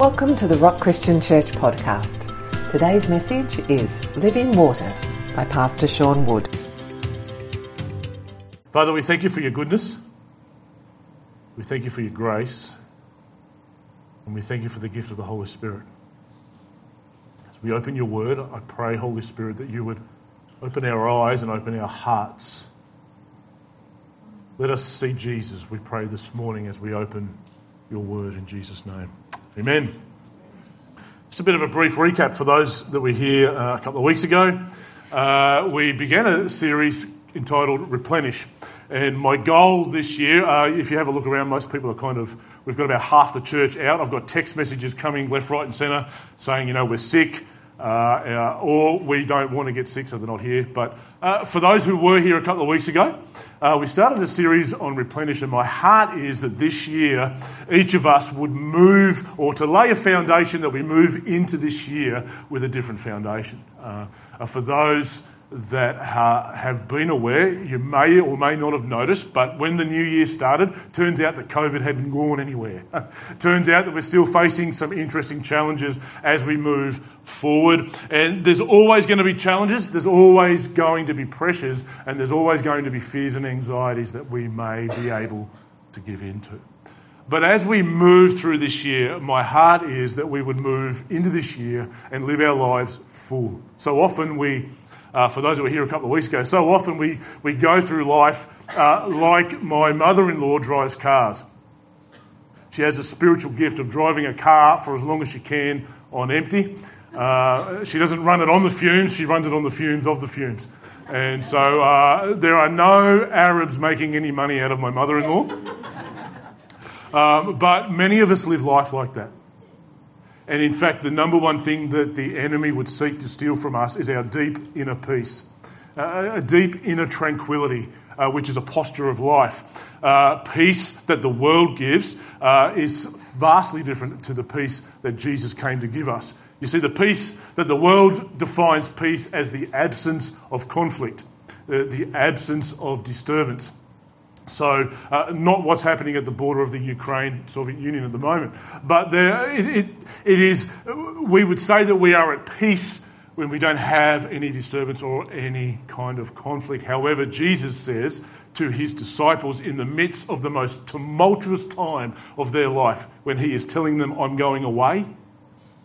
Welcome to the Rock Christian Church podcast. Today's message is Living Water by Pastor Sean Wood. Father, we thank you for your goodness. We thank you for your grace. And we thank you for the gift of the Holy Spirit. As we open your word, I pray, Holy Spirit, that you would open our eyes and open our hearts. Let us see Jesus, we pray this morning as we open your word in Jesus' name. Amen. Just a bit of a brief recap for those that were here uh, a couple of weeks ago. Uh, we began a series entitled Replenish. And my goal this year, uh, if you have a look around, most people are kind of, we've got about half the church out. I've got text messages coming left, right, and centre saying, you know, we're sick. Uh, uh, or we don't want to get sick, so they're not here. But uh, for those who were here a couple of weeks ago, uh, we started a series on replenish, and my heart is that this year each of us would move, or to lay a foundation that we move into this year with a different foundation. Uh, uh, for those that uh, have been aware, you may or may not have noticed, but when the new year started, turns out that COVID hadn't gone anywhere. turns out that we're still facing some interesting challenges as we move forward. And there's always going to be challenges, there's always going to be pressures, and there's always going to be fears and anxieties that we may be able to give into. But as we move through this year, my heart is that we would move into this year and live our lives full. So often we uh, for those who were here a couple of weeks ago, so often we, we go through life uh, like my mother in law drives cars. She has a spiritual gift of driving a car for as long as she can on empty. Uh, she doesn't run it on the fumes, she runs it on the fumes of the fumes. And so uh, there are no Arabs making any money out of my mother in law. Um, but many of us live life like that. And in fact, the number one thing that the enemy would seek to steal from us is our deep inner peace, uh, a deep inner tranquility, uh, which is a posture of life. Uh, peace that the world gives uh, is vastly different to the peace that Jesus came to give us. You see, the peace that the world defines peace as the absence of conflict, uh, the absence of disturbance. So, uh, not what's happening at the border of the Ukraine Soviet Union at the moment, but there, it, it, it is, we would say that we are at peace when we don't have any disturbance or any kind of conflict. However, Jesus says to his disciples in the midst of the most tumultuous time of their life, when he is telling them, I'm going away,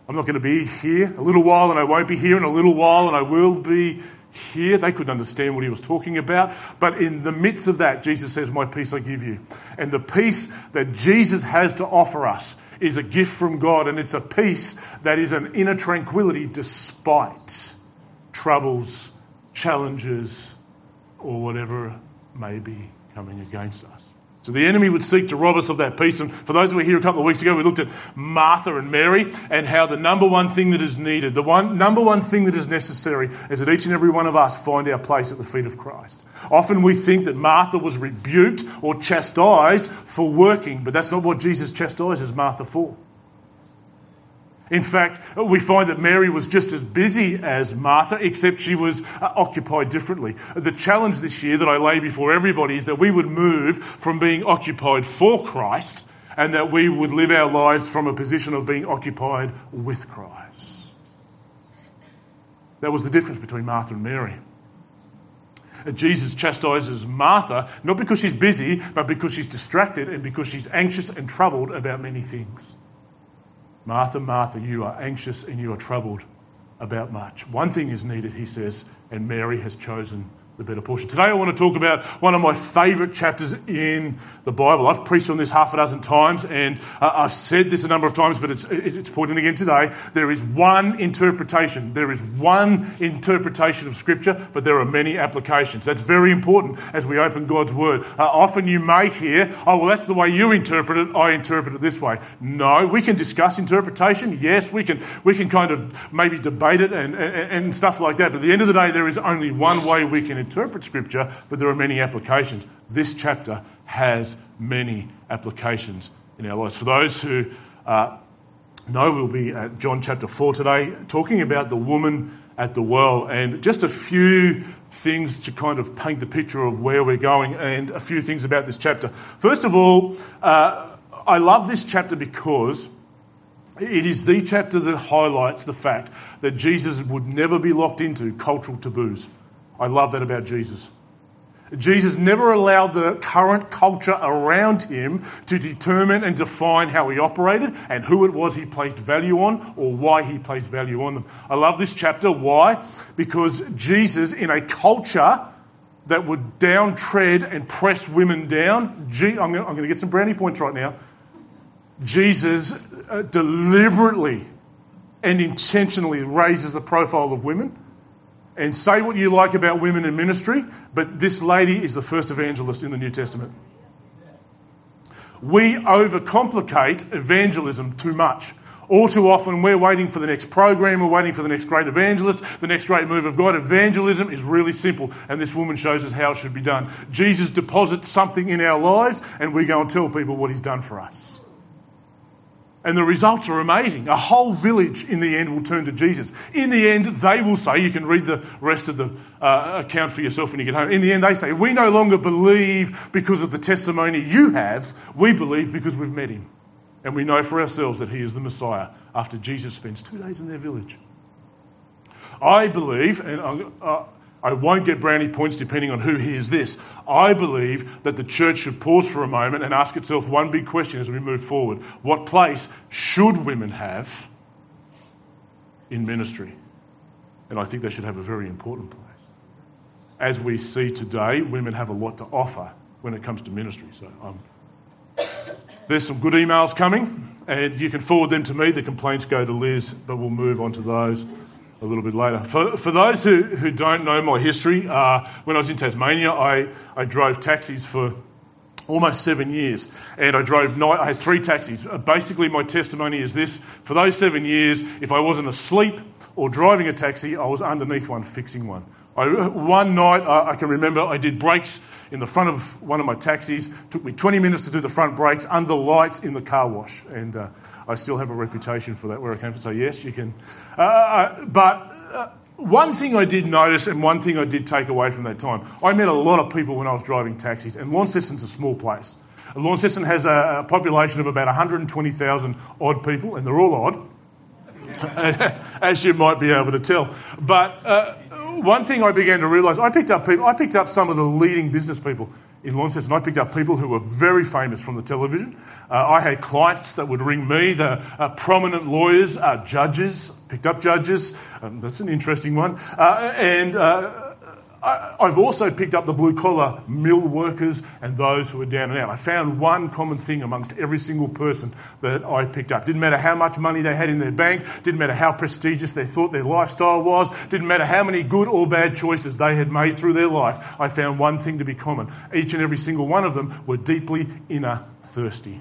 I'm not going to be here a little while and I won't be here in a little while and I will be here. They couldn't understand what he was talking about. But in the midst of that, Jesus says, My peace I give you. And the peace that Jesus has to offer us is a gift from God. And it's a peace that is an inner tranquility despite troubles, challenges, or whatever may be coming against us. So the enemy would seek to rob us of that peace. And for those who were here a couple of weeks ago, we looked at Martha and Mary and how the number one thing that is needed, the one, number one thing that is necessary is that each and every one of us find our place at the feet of Christ. Often we think that Martha was rebuked or chastised for working, but that's not what Jesus chastises Martha for. In fact, we find that Mary was just as busy as Martha, except she was uh, occupied differently. The challenge this year that I lay before everybody is that we would move from being occupied for Christ and that we would live our lives from a position of being occupied with Christ. That was the difference between Martha and Mary. Uh, Jesus chastises Martha not because she's busy, but because she's distracted and because she's anxious and troubled about many things. Martha, Martha, you are anxious and you are troubled about much. One thing is needed, he says, and Mary has chosen the better portion. Today I want to talk about one of my favourite chapters in the Bible. I've preached on this half a dozen times and uh, I've said this a number of times, but it's, it's important again today. There is one interpretation. There is one interpretation of Scripture, but there are many applications. That's very important as we open God's Word. Uh, often you may hear, oh, well, that's the way you interpret it. I interpret it this way. No, we can discuss interpretation. Yes, we can, we can kind of maybe debate it and, and, and stuff like that. But at the end of the day, there is only one way we can interpret Scripture, but there are many applications. This chapter has many applications in our lives. For those who uh, know, we'll be at John chapter 4 today, talking about the woman at the well, and just a few things to kind of paint the picture of where we're going, and a few things about this chapter. First of all, uh, I love this chapter because It is the chapter that highlights the fact that Jesus would never be locked into cultural taboos. I love that about Jesus. Jesus never allowed the current culture around him to determine and define how he operated and who it was he placed value on or why he placed value on them. I love this chapter. Why? Because Jesus, in a culture that would downtread and press women down, I'm going to get some brownie points right now. Jesus uh, deliberately and intentionally raises the profile of women and say what you like about women in ministry, but this lady is the first evangelist in the New Testament. We overcomplicate evangelism too much. All too often, we're waiting for the next program, we're waiting for the next great evangelist, the next great move of God. Evangelism is really simple, and this woman shows us how it should be done. Jesus deposits something in our lives, and we go and tell people what he's done for us. And the results are amazing. A whole village in the end will turn to Jesus. In the end, they will say, you can read the rest of the uh, account for yourself when you get home. In the end, they say, we no longer believe because of the testimony you have. We believe because we've met him. And we know for ourselves that he is the Messiah after Jesus spends two days in their village. I believe, and uh, I won't get brownie points depending on who hears this. I believe that the church should pause for a moment and ask itself one big question as we move forward. What place should women have in ministry? And I think they should have a very important place. As we see today, women have a lot to offer when it comes to ministry. So um, there's some good emails coming, and you can forward them to me. The complaints go to Liz, but we'll move on to those a little bit later. For, for those who, who don't know my history, uh, when I was in Tasmania, I, I drove taxis for almost seven years. And I drove night, I had three taxis. Uh, basically, my testimony is this for those seven years, if I wasn't asleep or driving a taxi, I was underneath one fixing one. I, one night, uh, I can remember I did brakes in the front of one of my taxis. Took me 20 minutes to do the front brakes under lights in the car wash. And uh, I still have a reputation for that where I came from. So, yes, you can. Uh, uh but uh, one thing I did notice and one thing I did take away from that time, I met a lot of people when I was driving taxis, and Launceston's a small place. Launceston has a, a population of about 120,000 odd people, and they're all odd, as you might be able to tell. But uh, one thing I began to realise, I picked up people, I picked up some of the leading business people in Launceston. I picked up people who were very famous from the television. Uh, I had clients that would ring me, the uh, prominent lawyers, uh, judges, picked up judges. Um, that's an interesting one. Uh, and uh, I've also picked up the blue collar mill workers and those who are down and out. I found one common thing amongst every single person that I picked up. Didn't matter how much money they had in their bank, didn't matter how prestigious they thought their lifestyle was, didn't matter how many good or bad choices they had made through their life. I found one thing to be common. Each and every single one of them were deeply inner thirsty.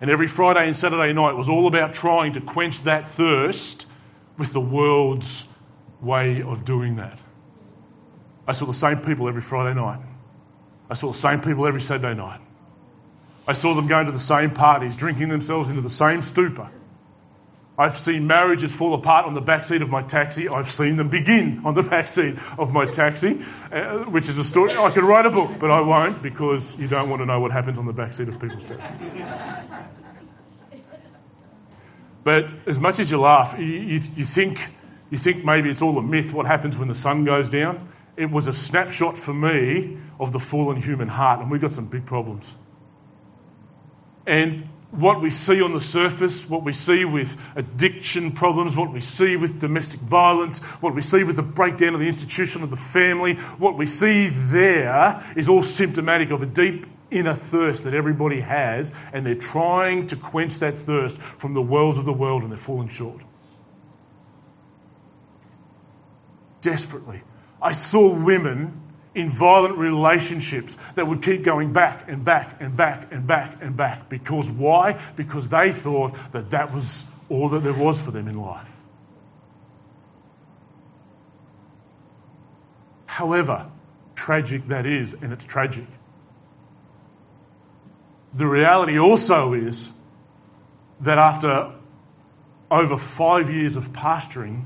And every Friday and Saturday night was all about trying to quench that thirst with the world's way of doing that. I saw the same people every Friday night. I saw the same people every Saturday night. I saw them going to the same parties, drinking themselves into the same stupor. I've seen marriages fall apart on the backseat of my taxi. I've seen them begin on the backseat of my taxi, uh, which is a story. I could write a book, but I won't because you don't want to know what happens on the backseat of people's taxis. but as much as you laugh, you, you, you, think, you think maybe it's all a myth what happens when the sun goes down it was a snapshot for me of the fallen human heart, and we've got some big problems. And what we see on the surface, what we see with addiction problems, what we see with domestic violence, what we see with the breakdown of the institution of the family, what we see there is all symptomatic of a deep inner thirst that everybody has, and they're trying to quench that thirst from the wells of the world, and they're falling short. Desperately. I saw women in violent relationships that would keep going back and back and back and back and back. Because why? Because they thought that that was all that there was for them in life. However, tragic that is, and it's tragic. The reality also is that after over five years of pastoring,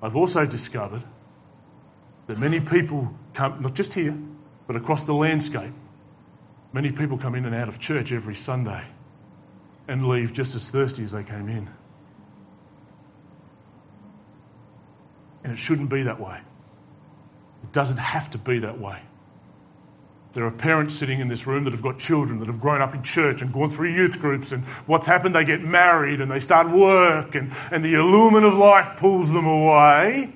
I've also discovered that many people come, not just here, but across the landscape, many people come in and out of church every Sunday and leave just as thirsty as they came in. And it shouldn't be that way. It doesn't have to be that way. There are parents sitting in this room that have got children that have grown up in church and gone through youth groups, and what's happened? They get married and they start work, and, and the allurement of life pulls them away.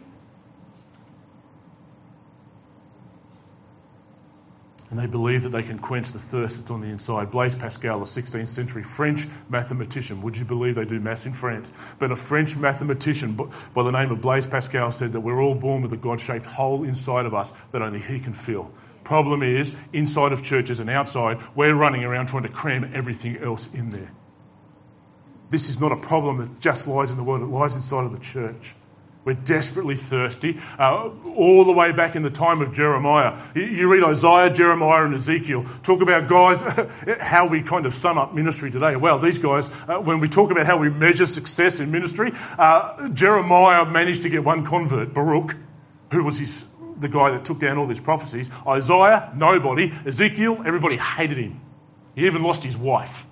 And they believe that they can quench the thirst that's on the inside. Blaise Pascal, a 16th century French mathematician, would you believe they do maths in France? But a French mathematician by the name of Blaise Pascal said that we're all born with a God shaped hole inside of us that only He can fill. Problem is, inside of churches and outside, we're running around trying to cram everything else in there. This is not a problem that just lies in the world, it lies inside of the church. We're desperately thirsty. Uh, all the way back in the time of Jeremiah. You, read Isaiah, Jeremiah, and Ezekiel. Talk about guys, how we kind of sum up ministry today. Well, these guys, uh, when we talk about how we measure success in ministry, uh, Jeremiah managed to get one convert, Baruch, who was his, the guy that took down all these prophecies. Isaiah, nobody. Ezekiel, everybody hated him. He even lost his wife.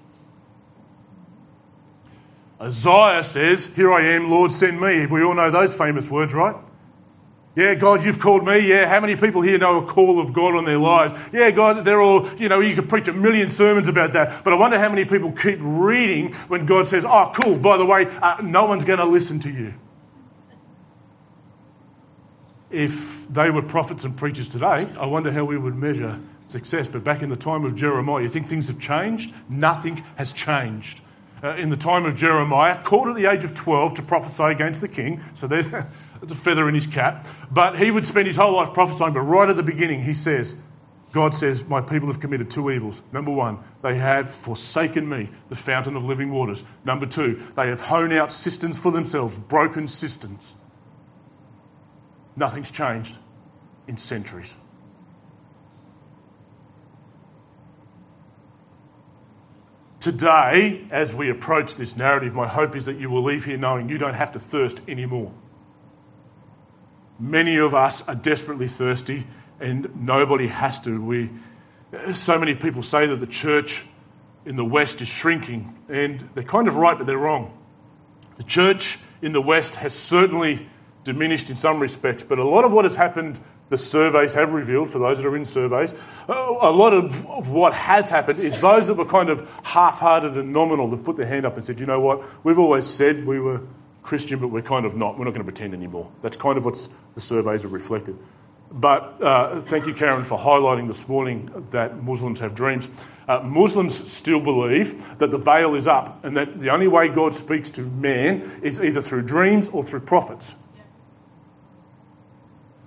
Isaiah says, Here I am, Lord, send me. We all know those famous words, right? Yeah, God, you've called me. Yeah, how many people here know a call of God on their lives? Yeah, God, they're all, you know, you could preach a million sermons about that. But I wonder how many people keep reading when God says, Oh, cool, by the way, uh, no one's going to listen to you. If they were prophets and preachers today, I wonder how we would measure success. But back in the time of Jeremiah, you think things have changed? Nothing has changed uh, in the time of Jeremiah, called at the age of 12 to prophesy against the king. So there's, a feather in his cap. But he would spend his whole life prophesying. But right at the beginning, he says, God says, My people have committed two evils. Number one, they have forsaken me, the fountain of living waters. Number two, they have hewn out cisterns for themselves, broken cisterns. Nothing's changed in centuries. Today, as we approach this narrative, my hope is that you will leave here knowing you don't have to thirst anymore. Many of us are desperately thirsty, and nobody has to. We, so many people say that the church in the West is shrinking, and they're kind of right, but they're wrong. The church in the West has certainly diminished in some respects, but a lot of what has happened the surveys have revealed, for those that are in surveys, a lot of what has happened is those that were kind of half hearted and nominal have put their hand up and said, you know what, we've always said we were Christian, but we're kind of not. We're not going to pretend anymore. That's kind of what the surveys have reflected. But uh, thank you, Karen, for highlighting this morning that Muslims have dreams. Uh, Muslims still believe that the veil is up and that the only way God speaks to man is either through dreams or through prophets.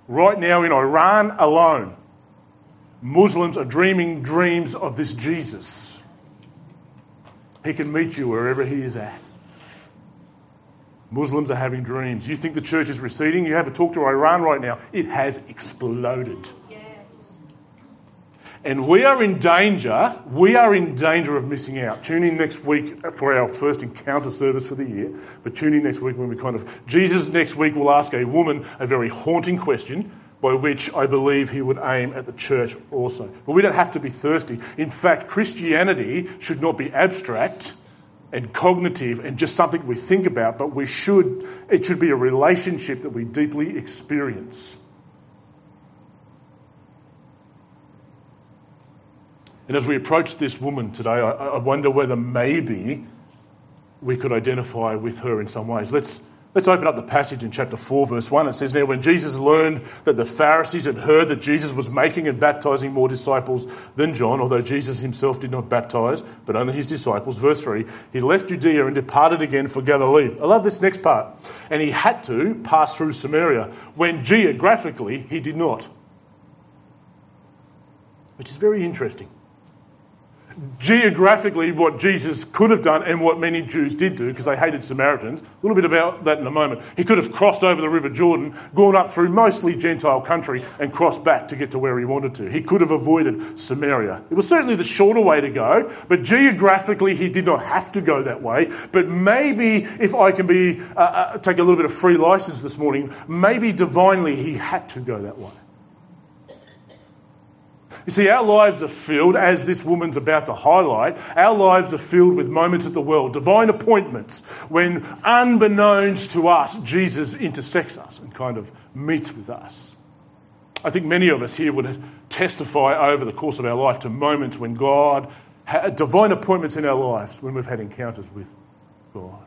Right now in Iran alone, Muslims are dreaming dreams of this Jesus. He can meet you wherever he is at. Muslims are having dreams. You think the church is receding? You have a talk to Iran right now. It has exploded. And we are in danger, we are in danger of missing out. Tune in next week for our first encounter service for the year, but tune in next week when we kind of. Jesus next week will ask a woman a very haunting question by which I believe he would aim at the church also. But we don't have to be thirsty. In fact, Christianity should not be abstract and cognitive and just something we think about, but we should, it should be a relationship that we deeply experience. And as we approach this woman today, I, I wonder whether maybe we could identify with her in some ways. Let's, let's open up the passage in chapter 4, verse 1. It says, Now, when Jesus learned that the Pharisees had heard that Jesus was making and baptizing more disciples than John, although Jesus himself did not baptize, but only his disciples, verse 3, he left Judea and departed again for Galilee. I love this next part. And he had to pass through Samaria, when geographically he did not. Which is very interesting geographically what Jesus could have done and what many Jews did do because they hated Samaritans. A little bit about that in a moment. He could have crossed over the River Jordan, gone up through mostly Gentile country, and crossed back to get to where he wanted to. He could have avoided Samaria. It was certainly the shorter way to go, but geographically he did not have to go that way. But maybe, if I can be uh, uh, take a little bit of free license this morning, maybe divinely he had to go that way. You see, our lives are filled, as this woman's about to highlight, our lives are filled with moments of the world, divine appointments, when unbeknownst to us, Jesus intersects us and kind of meets with us. I think many of us here would testify over the course of our life to moments when God divine appointments in our lives, when we've had encounters with God.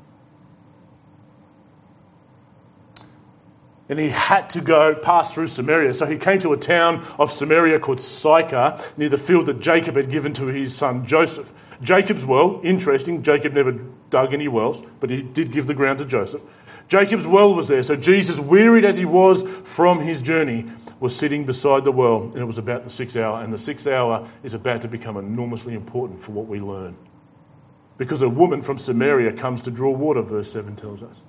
And he had to go pass through Samaria. So he came to a town of Samaria called Sychar, near the field that Jacob had given to his son Joseph. Jacob's well, interesting, Jacob never dug any wells, but he did give the ground to Joseph. Jacob's well was there, so Jesus, wearied as he was from his journey, was sitting beside the well, and it was about the sixth hour, and the sixth hour is about to become enormously important for what we learn. Because a woman from Samaria comes to draw water, verse 7 tells us.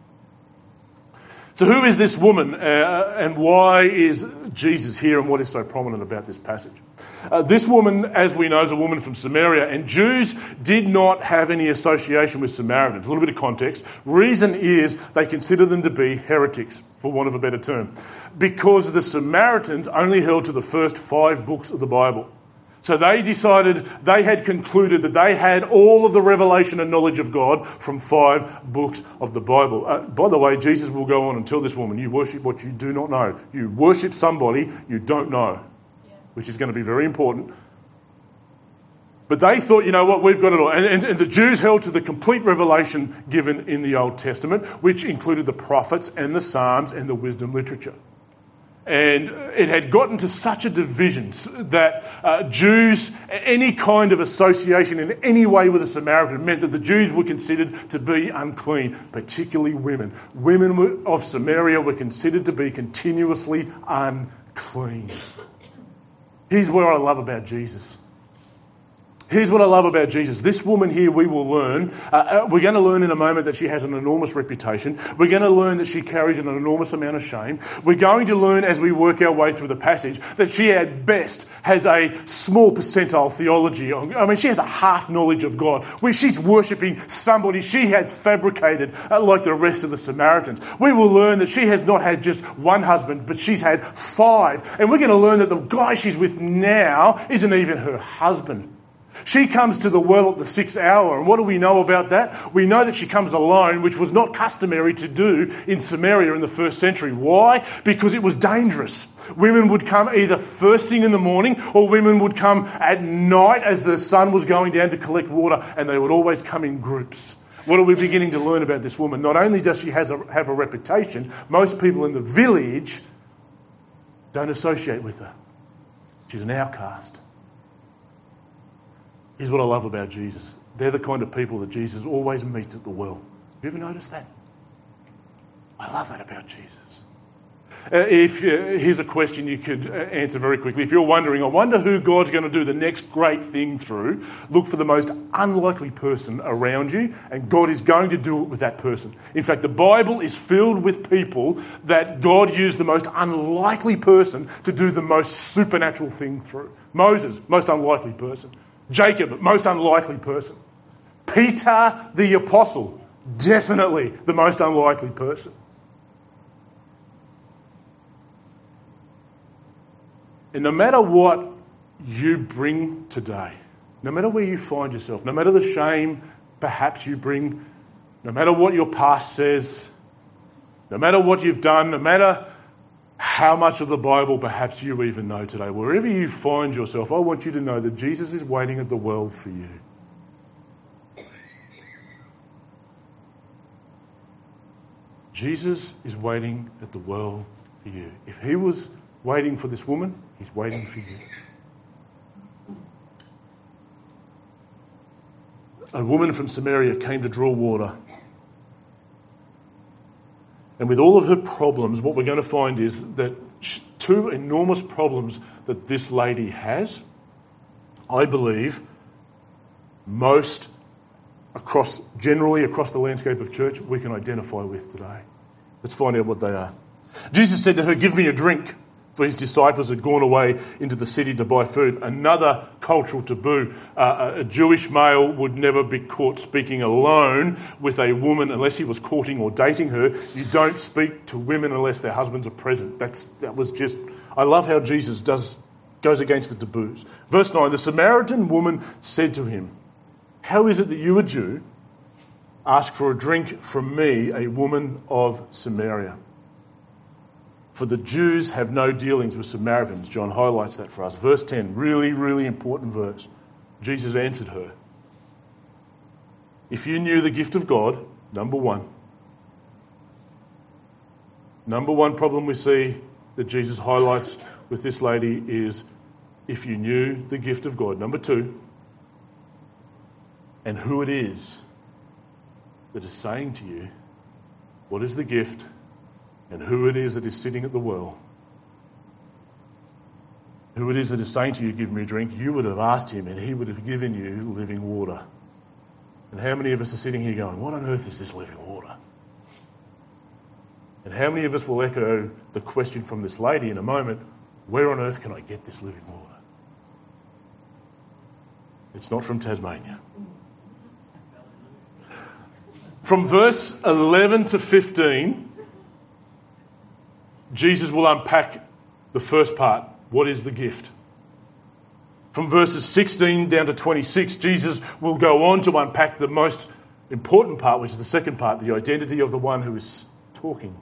So, who is this woman uh, and why is Jesus here and what is so prominent about this passage? Uh, this woman, as we know, is a woman from Samaria, and Jews did not have any association with Samaritans. A little bit of context. Reason is they consider them to be heretics, for want of a better term, because the Samaritans only held to the first five books of the Bible. So they decided, they had concluded that they had all of the revelation and knowledge of God from five books of the Bible. Uh, by the way, Jesus will go on and tell this woman, You worship what you do not know. You worship somebody you don't know, which is going to be very important. But they thought, you know what, we've got it all. And, and, and, the Jews held to the complete revelation given in the Old Testament, which included the prophets and the Psalms and the wisdom literature. And it had gotten to such a division that uh, Jews, any kind of association in any way with a Samaritan meant that the Jews were considered to be unclean, particularly women. Women of Samaria were considered to be continuously unclean. Here's what I love about Jesus. Here's what I love about Jesus. This woman here, we will learn. Uh, uh, we're going to learn in a moment that she has an enormous reputation. We're going to learn that she carries an enormous amount of shame. We're going to learn as we work our way through the passage that she, at best, has a small percentile theology. I mean, she has a half knowledge of God, where she's worshipping somebody she has fabricated, uh, like the rest of the Samaritans. We will learn that she has not had just one husband, but she's had five. And we're going to learn that the guy she's with now isn't even her husband. She comes to the well at the sixth hour. And what do we know about that? We know that she comes alone, which was not customary to do in Samaria in the first century. Why? Because it was dangerous. Women would come either first thing in the morning or women would come at night as the sun was going down to collect water, and they would always come in groups. What are we beginning to learn about this woman? Not only does she has a, have a reputation, most people in the village don't associate with her. She's an outcast. Here's what I love about Jesus. They're the kind of people that Jesus always meets at the well. Have you ever noticed that? I love that about Jesus. Uh, if uh, here's a question you could uh, answer very quickly. If you're wondering, I wonder who God's going to do the next great thing through, look for the most unlikely person around you, and God is going to do it with that person. In fact, the Bible is filled with people that God used the most unlikely person to do the most supernatural thing through. Moses, most unlikely person. Jacob, most unlikely person. Peter the apostle, definitely the most unlikely person. And no matter what you bring today, no matter where you find yourself, no matter the shame perhaps you bring, no matter what your past says, no matter what you've done, no matter how much of the Bible perhaps you even know today. Wherever you find yourself, I want you to know that Jesus is waiting at the well for you. Jesus is waiting at the well for you. If he was waiting for this woman, he's waiting for you. A woman from Samaria came to draw water. And with all of her problems, what we're going to find is that two enormous problems that this lady has, I believe, most across, generally across the landscape of church, we can identify with today. Let's find out what they are. Jesus said to her, Give me a drink for his disciples had gone away into the city to buy food. Another cultural taboo. Uh, a Jewish male would never be caught speaking alone with a woman unless he was courting or dating her. You don't speak to women unless their husbands are present. That's, that was just, I love how Jesus does goes against the taboos. Verse 9 The Samaritan woman said to him, How is it that you, a Jew, ask for a drink from me, a woman of Samaria? For the Jews have no dealings with Samaritans. John highlights that for us. Verse 10, really, really important verse. Jesus answered her, If you knew the gift of God, number one, number one problem we see that Jesus highlights with this lady is if you knew the gift of God. Number two, and who it is that is saying to you, What is the gift? And who it is that is sitting at the well. Who it is that is saying to you, Give me a drink, you would have asked him and he would have given you living water. And how many of us are sitting here going, What on earth is this living water? And how many of us will echo the question from this lady in a moment, Where on earth can I get this living water? It's not from Tasmania. From verse 11 to 15, Jesus will unpack the first part. What is the gift? From verses 16 down to 26, Jesus will go on to unpack the most important part, which is the second part, the identity of the one who is talking.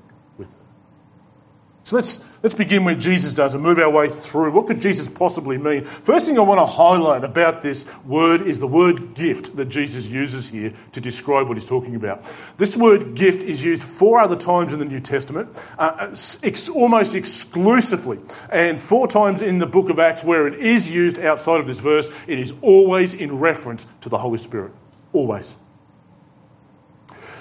So let's, let's begin where Jesus does and move our way through. What could Jesus possibly mean? First thing I want to highlight about this word is the word gift that Jesus uses here to describe what he's talking about. This word gift is used four other times in the New Testament, uh, ex- almost exclusively. And four times in the book of Acts where it is used outside of this verse, it is always in reference to the Holy Spirit. Always.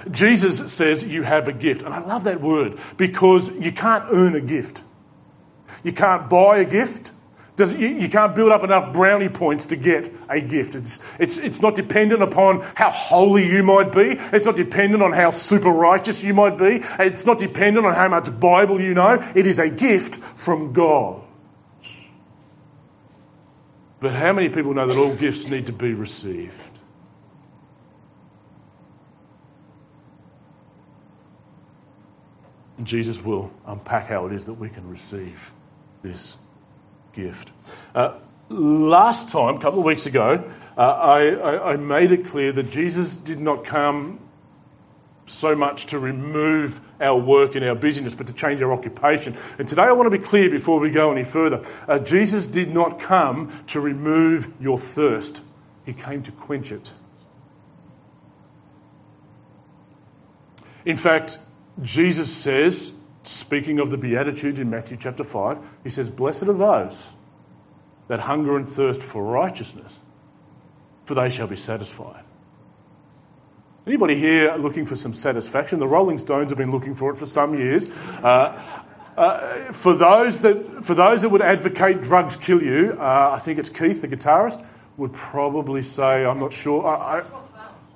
Jesus says you have a gift. And I love that word because you can't earn a gift. You can't buy a gift. Does, you, you, can't build up enough brownie points to get a gift. It's, it's, it's not dependent upon how holy you might be. It's not dependent on how super righteous you might be. It's not dependent on how much Bible you know. It is a gift from God. But how many people know that all gifts need to be received? Jesus will unpack how it is that we can receive this gift. Uh, last time, a couple of weeks ago, uh, I, I, I made it clear that Jesus did not come so much to remove our work and our busyness, but to change our occupation. And today I want to be clear before we go any further. Uh, Jesus did not come to remove your thirst, He came to quench it. In fact, Jesus says, speaking of the Beatitudes in Matthew chapter 5, he says, Blessed are those that hunger and thirst for righteousness, for they shall be satisfied. Anybody here looking for some satisfaction? The Rolling Stones have been looking for it for some years. Uh, uh, for those that for those that would advocate drugs kill you, uh, I think it's Keith, the guitarist, would probably say, I'm not sure, I,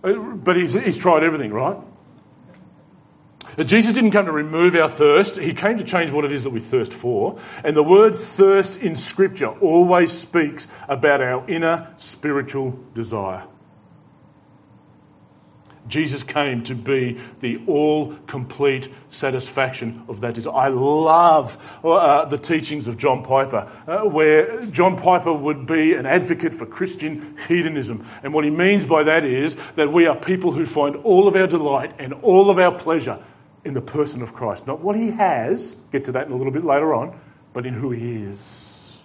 I, but he's, he's tried everything, right? That Jesus didn't come to remove our thirst, he came to change what it is that we thirst for. And the word thirst in Scripture always speaks about our inner spiritual desire. Jesus came to be the all complete satisfaction of that desire. I love uh, the teachings of John Piper, uh, where John Piper would be an advocate for Christian hedonism. And what he means by that is that we are people who find all of our delight and all of our pleasure in the person of Christ. Not what he has, get to that in a little bit later on, but in who he is.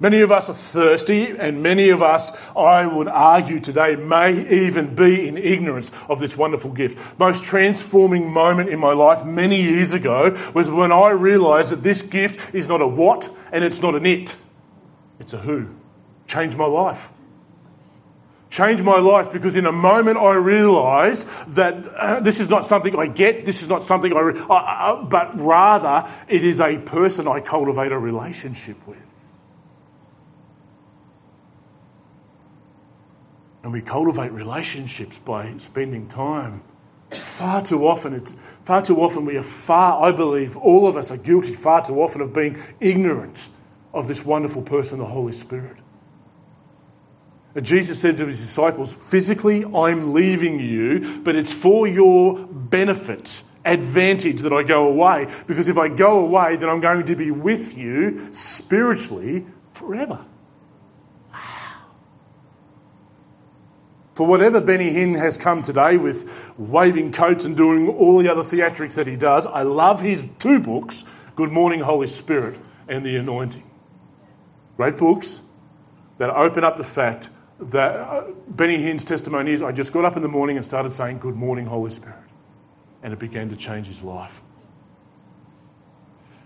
Many of us are thirsty, and many of us, I would argue today, may even be in ignorance of this wonderful gift. Most transforming moment in my life many years ago was when I realised that this gift is not a what and it's not an it, it's a who. Changed my life changed my life because in a moment I realised that uh, this is not something I get, this is not something I, re- uh, but rather it is a person I cultivate a relationship with. And we cultivate relationships by spending time. Far too often, it's, far too often we are far, I believe, all of us are guilty far too often of being ignorant of this wonderful person, the Holy Spirit. Jesus said to his disciples, Physically, I'm leaving you, but it's for your benefit advantage that I go away because if I go away, then I'm going to be with you spiritually forever. For whatever Benny Hinn has come today with waving coats and doing all the other theatrics that he does, I love his two books, Good Morning Holy Spirit and The Anointing. Great books that open up the fact that uh, Benny Hinn's testimony is I just got up in the morning and started saying, Good morning, Holy Spirit. And it began to change his life.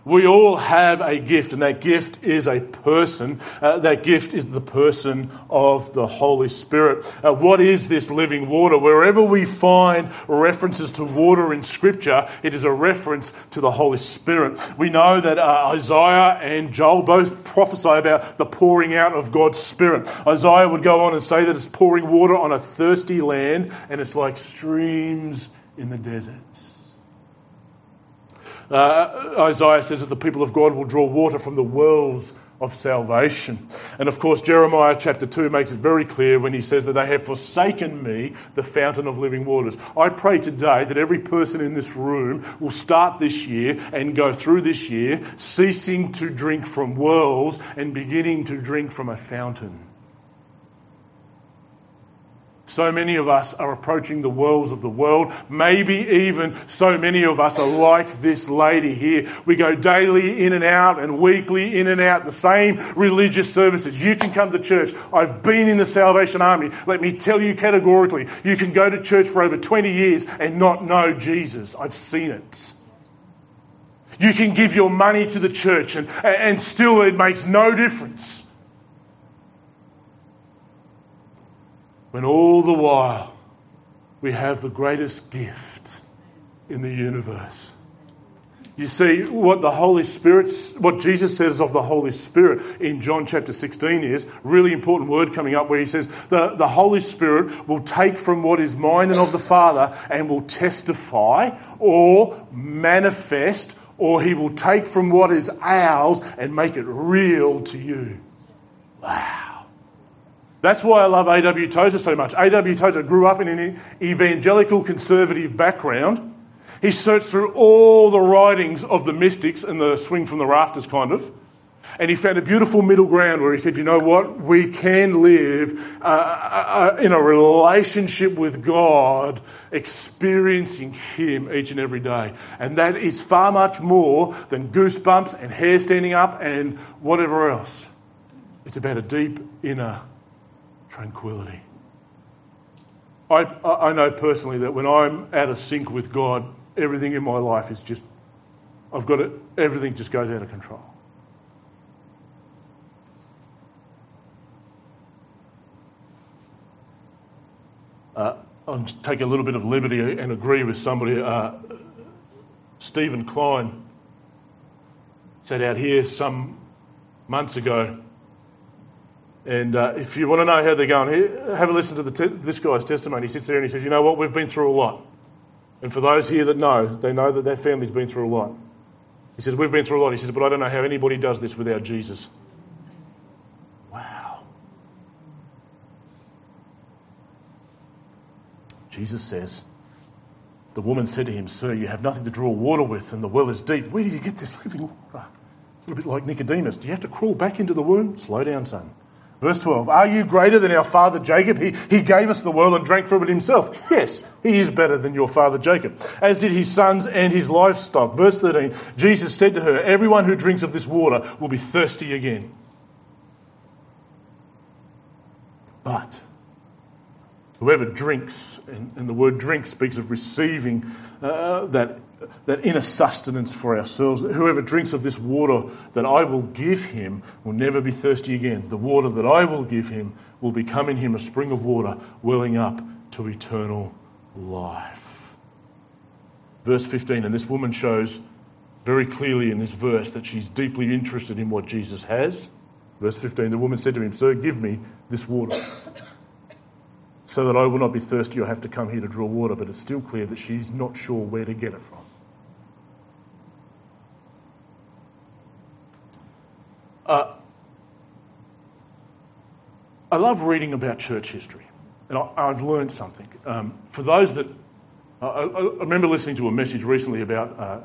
We all have a gift, and that gift is a person. Uh, that gift is the person of the Holy Spirit. Uh, what is this living water? Wherever we find references to water in Scripture, it is a reference to the Holy Spirit. We know that uh, Isaiah and Joel both prophesy about the pouring out of God's Spirit. Isaiah would go on and say that it's pouring water on a thirsty land, and it's like streams in the deserts. Uh, Isaiah says that the people of God will draw water from the wells of salvation. And of course, Jeremiah chapter 2 makes it very clear when he says that they have forsaken me, the fountain of living waters. I pray today that every person in this room will start this year and go through this year ceasing to drink from wells and beginning to drink from a fountain. So many of us are approaching the wells of the world. Maybe even so many of us are like this lady here. We go daily in and out and weekly in and out, the same religious services. You can come to church. I've been in the Salvation Army. Let me tell you categorically, you can go to church for over 20 years and not know Jesus. I've seen it. You can give your money to the church and, and still it makes no difference. When all the while we have the greatest gift in the universe. You see, what the Holy Spirit, what Jesus says of the Holy Spirit in John chapter 16 is really important word coming up where he says the, the Holy Spirit will take from what is mine and of the Father and will testify or manifest or he will take from what is ours and make it real to you. Wow. That's why I love A.W. Tozer so much. A.W. Tozer grew up in an evangelical conservative background. He searched through all the writings of the mystics and the swing from the rafters kind of. And he found a beautiful middle ground where he said, you know what? We can live uh, uh, uh in a relationship with God, experiencing Him each and every day. And that is far much more than goosebumps and hair standing up and whatever else. It's about a deep inner tranquility. I, I know personally that when I'm out of sync with God, everything in my life is just, I've got it, everything just goes out of control. Uh, I'll take a little bit of liberty and agree with somebody. Uh, Stephen Klein said out here some months ago and uh, if you want to know how they're going, have a listen to te- this guy's testimony. He sits there and he says, You know what? We've been through a lot. And for those here that know, they know that their family's been through a lot. He says, We've been through a lot. He says, But I don't know how anybody does this without Jesus. Wow. Jesus says, The woman said to him, Sir, you have nothing to draw water with, and the well is deep. Where do you get this living water? It's a little bit like Nicodemus. Do you have to crawl back into the womb? Slow down, son. Verse 12, are you greater than our father Jacob? He, he gave us the world and drank from it himself. Yes, he is better than your father Jacob, as did his sons and his livestock. Verse 13, Jesus said to her, everyone who drinks of this water will be thirsty again. But whoever drinks, and, and the word drink speaks of receiving uh, that that inner sustenance for ourselves. Whoever drinks of this water that I will give him will never be thirsty again. The water that I will give him will become in him a spring of water welling up to eternal life. Verse 15, and this woman shows very clearly in this verse that she's deeply interested in what Jesus has. Verse 15, the woman said to him, Sir, give me this water so that I will not be thirsty or have to come here to draw water, but it's still clear that she's not sure where to get it from. Uh, I love reading about church history, and I, have learned something. Um, for those that I, I, remember listening to a message recently about uh,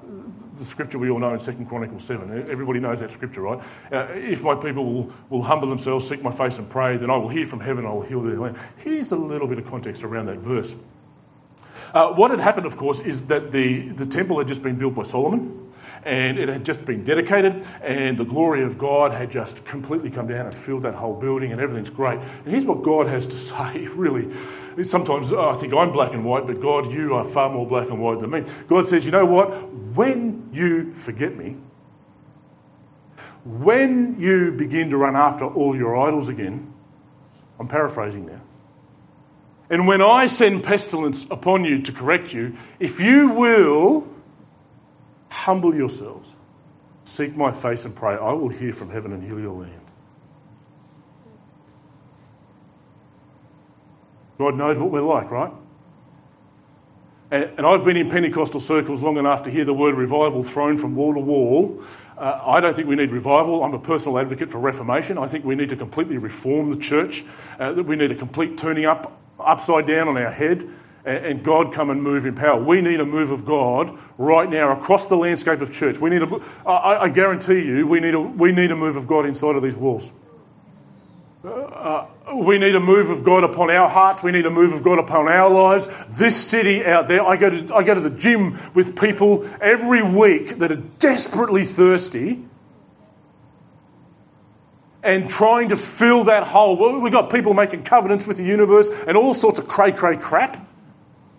the scripture we all know in 2 Chronicles 7. Everybody knows that scripture, right? Uh, if my people will, will humble themselves, seek my face and pray, then I will hear from heaven, I will heal their land. Here's a little bit of context around that verse. Uh, what had happened, of course, is that the, the temple had just been built by Solomon and it had just been dedicated, and the glory of God had just completely come down and filled that whole building, and everything's great. And here's what God has to say, really. Sometimes oh, I think I'm black and white, but God, you are far more black and white than me. God says, you know what? When you forget me, when you begin to run after all your idols again, I'm paraphrasing now. And when I send pestilence upon you to correct you, if you will humble yourselves, seek my face and pray, I will hear from heaven and heal your land. God knows what we're like, right? And, and, I've been in Pentecostal circles long enough to hear the word revival thrown from wall to wall. Uh, I don't think we need revival. I'm a personal advocate for reformation. I think we need to completely reform the church. Uh, that we need a complete turning up upside down on our head and God come and move in power. We need a move of God right now across the landscape of church. We need a, I, I guarantee you, we need a, we need a move of God inside of these walls. Uh, we need a move of God upon our hearts. We need a move of God upon our lives. This city out there, I go to, I go to the gym with people every week that are desperately thirsty and trying to fill that hole. We've got people making covenants with the universe and all sorts of cray cray crap,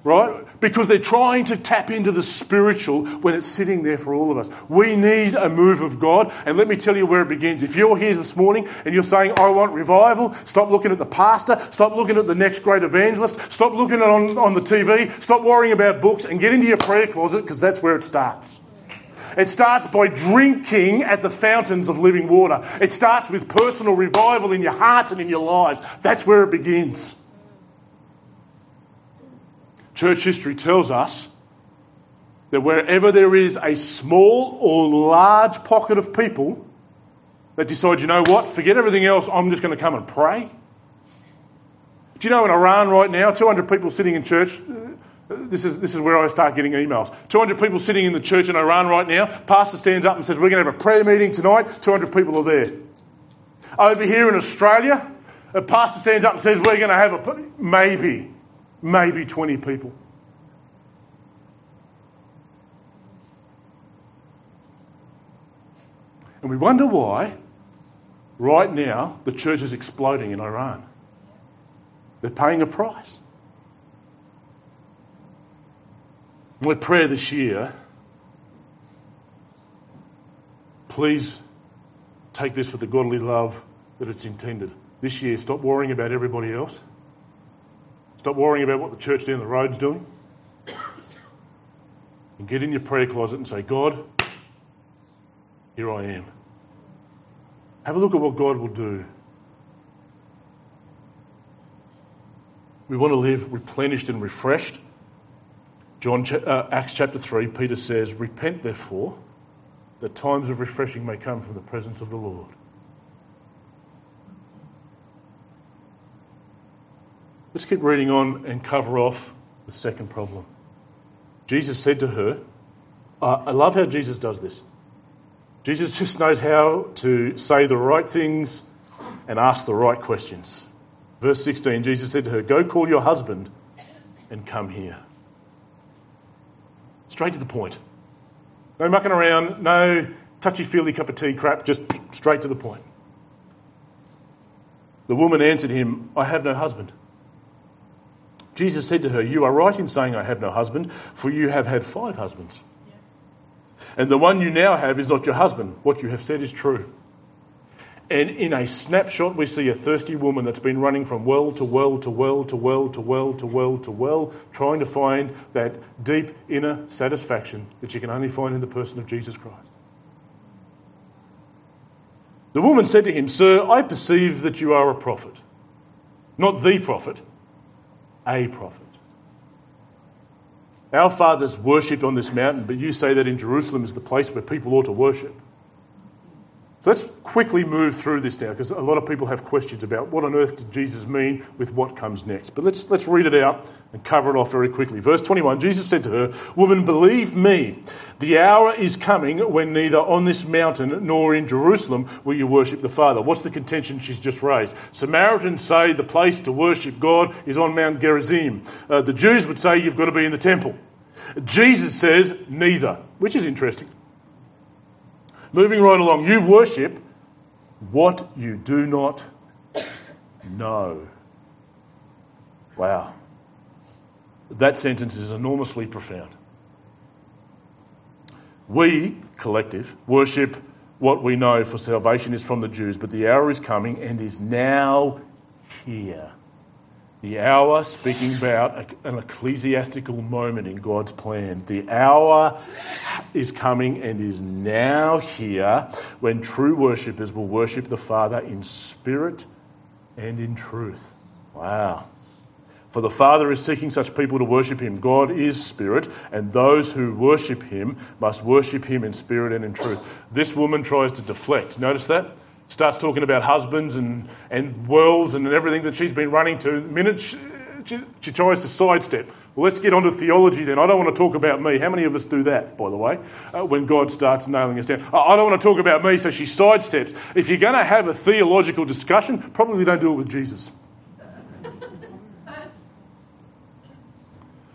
right? Because they're trying to tap into the spiritual when it's sitting there for all of us. We need a move of God, and let me tell you where it begins. If you're here this morning and you're saying, I want revival, stop looking at the pastor, stop looking at the next great evangelist, stop looking on, on the TV, stop worrying about books, and get into your prayer closet because that's where it starts. It starts by drinking at the fountains of living water. It starts with personal revival in your hearts and in your lives. That's where it begins. Church history tells us that wherever there is a small or large pocket of people that decide, you know what, forget everything else, I'm just going to come and pray. Do you know in Iran right now, 200 people sitting in church, uh, this is, this is where I start getting emails. 200 people sitting in the church in Iran right now. Pastor stands up and says, We're going to have a prayer meeting tonight. 200 people are there. Over here in Australia, a pastor stands up and says, We're going to have a maybe, maybe 20 people. And we wonder why, right now, the church is exploding in Iran. They're paying a price. My prayer this year, please take this with the godly love that it's intended. This year, stop worrying about everybody else. Stop worrying about what the church down the road's doing. And get in your prayer closet and say, God, here I am. Have a look at what God will do. We want to live replenished and refreshed. John, uh, Acts chapter 3, Peter says, Repent therefore, that times of refreshing may come from the presence of the Lord. Let's keep reading on and cover off the second problem. Jesus said to her, uh, I love how Jesus does this. Jesus just knows how to say the right things and ask the right questions. Verse 16, Jesus said to her, Go call your husband and come here. Straight to the point. No mucking around, no touchy feely cup of tea crap, just straight to the point. The woman answered him, I have no husband. Jesus said to her, You are right in saying, I have no husband, for you have had five husbands. And the one you now have is not your husband. What you have said is true. And in a snapshot, we see a thirsty woman that's been running from well to well to well to well to well to well to well, trying to find that deep inner satisfaction that she can only find in the person of Jesus Christ. The woman said to him, Sir, I perceive that you are a prophet. Not the prophet, a prophet. Our fathers worshipped on this mountain, but you say that in Jerusalem is the place where people ought to worship. So let's quickly move through this now because a lot of people have questions about what on earth did Jesus mean with what comes next. But let's, let's read it out and cover it off very quickly. Verse 21 Jesus said to her, Woman, believe me, the hour is coming when neither on this mountain nor in Jerusalem will you worship the Father. What's the contention she's just raised? Samaritans say the place to worship God is on Mount Gerizim. Uh, the Jews would say you've got to be in the temple. Jesus says neither, which is interesting. Moving right along, you worship what you do not know. Wow. That sentence is enormously profound. We, collective, worship what we know for salvation is from the Jews, but the hour is coming and is now here the hour, speaking about an ecclesiastical moment in God's plan. The hour is coming and is now here when true worshippers will worship the Father in spirit and in truth. Wow. For the Father is seeking such people to worship him. God is spirit, and those who worship him must worship him in spirit and in truth. This woman tries to deflect. Notice that? Starts talking about husbands and, and worlds and everything that she's been running to. The minute she, she, she tries to sidestep, well, let's get on to theology then. I don't want to talk about me. How many of us do that, by the way, uh, when God starts nailing us down? I don't want to talk about me, so she sidesteps. If you're going to have a theological discussion, probably don't do it with Jesus.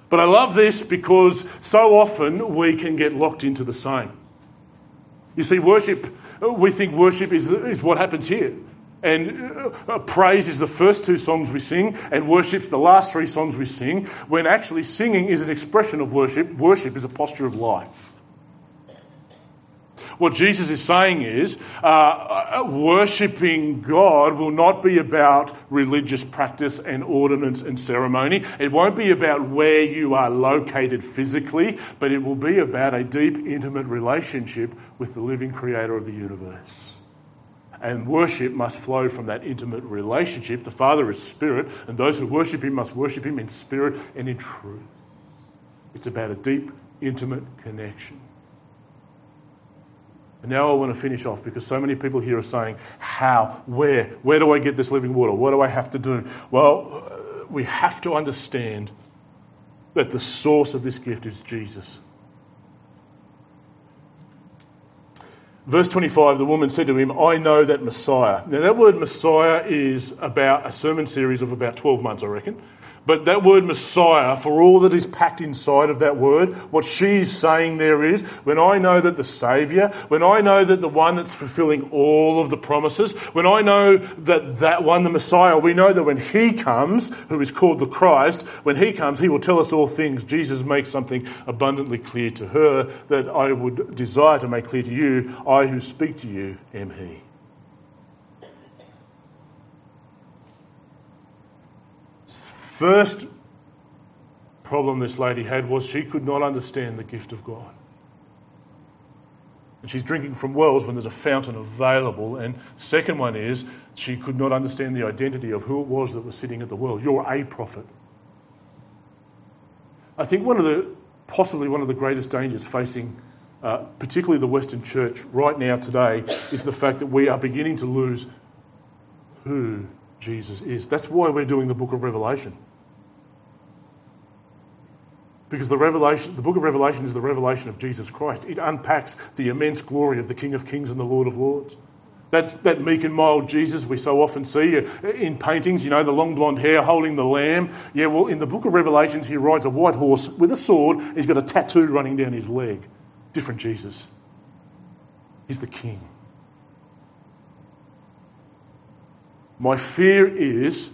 But I love this because so often we can get locked into the same. You see, worship, we think worship is, is what happens here. And uh, praise is the first two songs we sing, and worship's the last three songs we sing, when actually singing is an expression of worship. Worship is a posture of life. What Jesus is saying is, uh, uh, worshipping God will not be about religious practice and ordinance and ceremony. It won't be about where you are located physically, but it will be about a deep, intimate relationship with the living creator of the universe. And worship must flow from that intimate relationship. The Father is spirit, and those who worship Him must worship Him in spirit and in truth. It's about a deep, intimate connection. And now I want to finish off because so many people here are saying, How? Where? Where do I get this living water? What do I have to do? Well, uh, we have to understand that the source of this gift is Jesus. Verse 25, the woman said to him, I know that Messiah. Now, that word Messiah is about a sermon series of about 12 months, I reckon. But that word Messiah, for all that is packed inside of that word, what she's saying there is, when I know that the Saviour, when I know that the one that's fulfilling all of the promises, when I know that that one, the Messiah, we know that when He comes, who is called the Christ, when He comes, He will tell us all things. Jesus makes something abundantly clear to her that I would desire to make clear to you. I who speak to you am He. First problem this lady had was she could not understand the gift of God. And she's drinking from wells when there's a fountain available. And second one is she could not understand the identity of who it was that was sitting at the well. You're a prophet. I think one of the possibly one of the greatest dangers facing uh, particularly the Western church right now today is the fact that we are beginning to lose who Jesus is. That's why we're doing the book of Revelation. Because the revelation, the book of Revelation is the revelation of Jesus Christ. It unpacks the immense glory of the King of Kings and the Lord of Lords. That, that meek and mild Jesus we so often see in paintings, you know, the long blonde hair holding the lamb. Yeah, well, in the book of Revelations, he rides a white horse with a sword. He's got a tattoo running down his leg. Different Jesus. He's the King. My fear is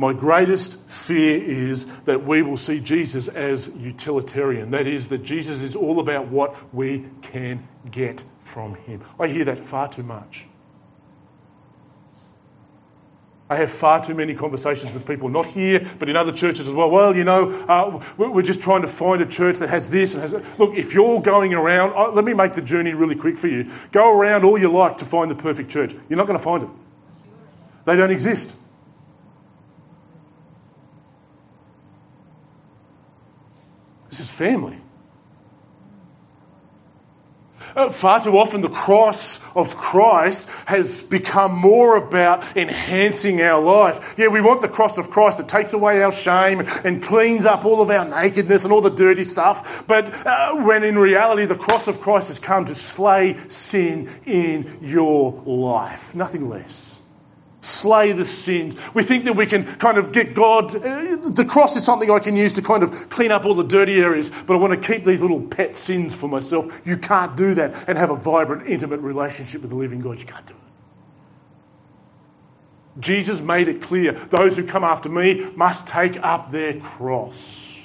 my greatest fear is that we will see Jesus as utilitarian. That is, that Jesus is all about what we can get from him. I hear that far too much. I have far too many conversations with people, not here, but in other churches as well. Well, you know, uh, we're just trying to find a church that has this and has that. Look, if you're going around, uh, let me make the journey really quick for you. Go around all you like to find the perfect church. You're not going to find it. They don't exist. This is family. Uh, far too often, the cross of Christ has become more about enhancing our life. Yeah, we want the cross of Christ that takes away our shame and cleans up all of our nakedness and all the dirty stuff. But uh, when in reality, the cross of Christ has come to slay sin in your life, nothing less slay the sins. We think that we can kind of get God. Uh, the cross is something I can use to kind of clean up all the dirty areas, but I want to keep these little pet sins for myself. You can't do that and have a vibrant, intimate relationship with the living God. You can't do it. Jesus made it clear those who come after me must take up their cross.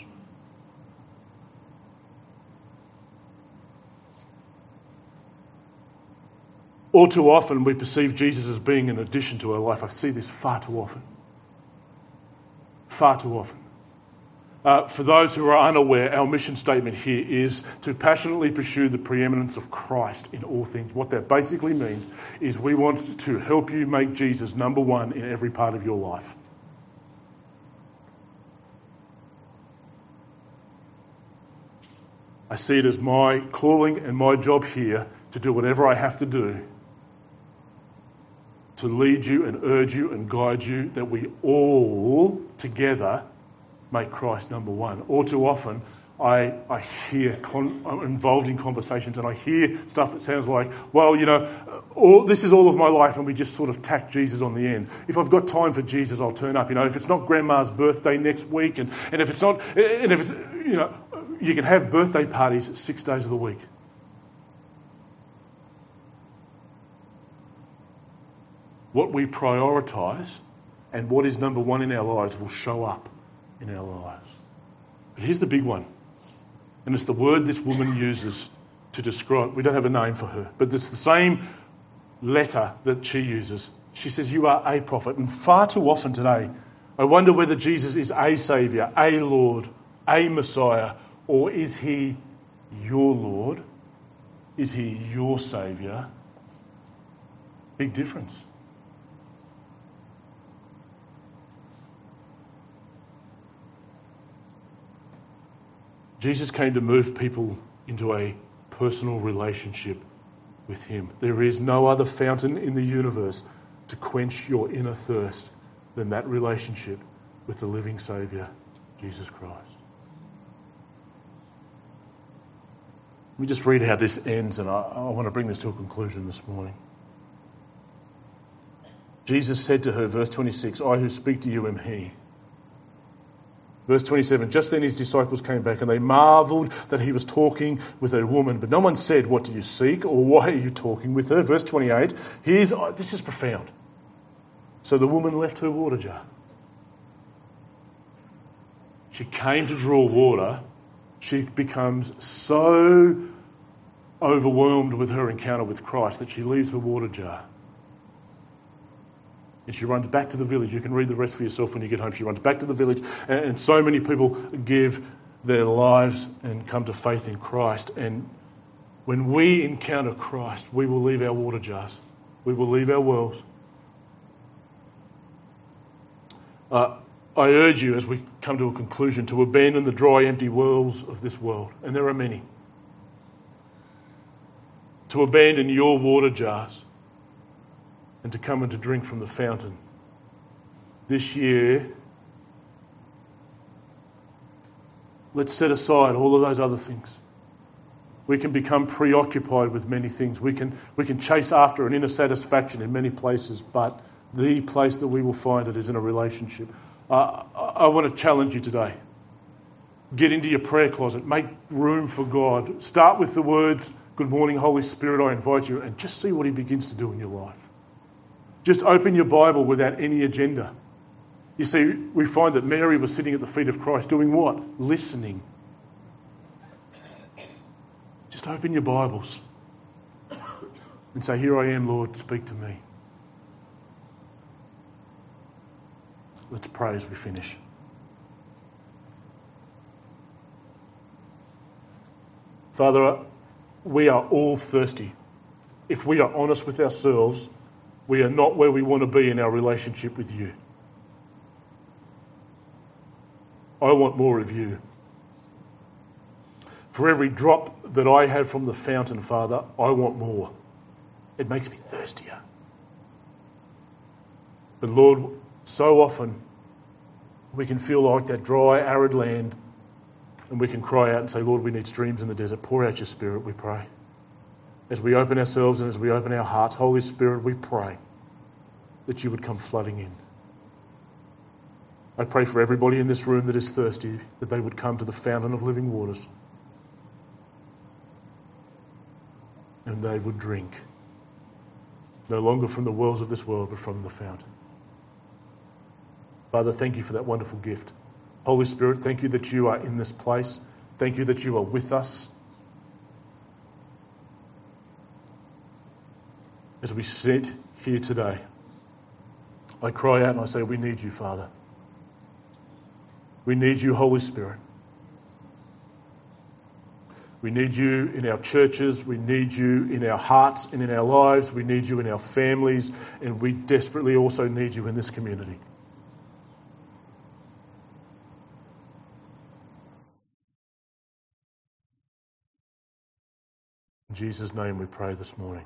All too often, we perceive Jesus as being an addition to our life. I see this far too often. Far too often. Uh, for those who are unaware, our mission statement here is to passionately pursue the preeminence of Christ in all things. What that basically means is we want to help you make Jesus number one in every part of your life. I see it as my calling and my job here to do whatever I have to do to lead you and urge you and guide you that we all together make Christ number one. All too often, I, I hear, con, I'm involved in conversations and I hear stuff that sounds like, well, you know, all, this is all of my life and we just sort of tack Jesus on the end. If I've got time for Jesus, I'll turn up. You know, if it's not grandma's birthday next week and, and if it's not, and if it's, you know, you can have birthday parties six days of the week. What we prioritise and what is number one in our lives will show up in our lives. But here's the big one, and it's the word this woman uses to describe. We don't have a name for her, but it's the same letter that she uses. She says, You are a prophet. And far too often today, I wonder whether Jesus is a Saviour, a Lord, a Messiah, or is he your Lord? Is he your Saviour? Big difference. Jesus came to move people into a personal relationship with Him. There is no other fountain in the universe to quench your inner thirst than that relationship with the living Saviour, Jesus Christ. Let me just read how this ends, and I, I want to bring this to a conclusion this morning. Jesus said to her, verse 26, I who speak to you am He. Verse 27 Just then his disciples came back and they marveled that he was talking with a woman, but no one said, What do you seek? or Why are you talking with her? Verse 28 Here's, oh, This is profound. So the woman left her water jar. She came to draw water. She becomes so overwhelmed with her encounter with Christ that she leaves her water jar and she runs back to the village. You can read the rest for yourself when you get home. She runs back to the village, and so many people give their lives and come to faith in Christ. And when we encounter Christ, we will leave our water jars, we will leave our wells. Uh, I urge you, as we come to a conclusion, to abandon the dry, empty wells of this world, and there are many. To abandon your water jars and to come and to drink from the fountain. This year, let's set aside all of those other things. We can become preoccupied with many things. We can, we can chase after an inner satisfaction in many places, but the place that we will find it is in a relationship. Uh, I want to challenge you today. Get into your prayer closet. Make room for God. Start with the words, Good morning, Holy Spirit, I invite you, and just see what He begins to do in your life. Just open your Bible without any agenda. You see, we find that Mary was sitting at the feet of Christ doing what? Listening. Just open your Bibles and say, Here I am, Lord, speak to me. Let's pray as we finish. Father, we are all thirsty. If we are honest with ourselves, we are not where we want to be in our relationship with you. I want more of you. For every drop that I have from the fountain, Father, I want more. It makes me thirstier. But Lord, so often we can feel like that dry, arid land, and we can cry out and say, Lord, we need streams in the desert. Pour out your Spirit, we pray. As we open ourselves and as we open our hearts, Holy Spirit, we pray that you would come flooding in. I pray for everybody in this room that is thirsty, that they would come to the fountain of living waters and they would drink, no longer from the wells of this world, but from the fountain. Father, thank you for that wonderful gift. Holy Spirit, thank you that you are in this place. Thank you that you are with us. As we sit here today, I cry out and I say, We need you, Father. We need you, Holy Spirit. We need you in our churches. We need you in our hearts and in our lives. We need you in our families. And we desperately also need you in this community. In Jesus' name we pray this morning.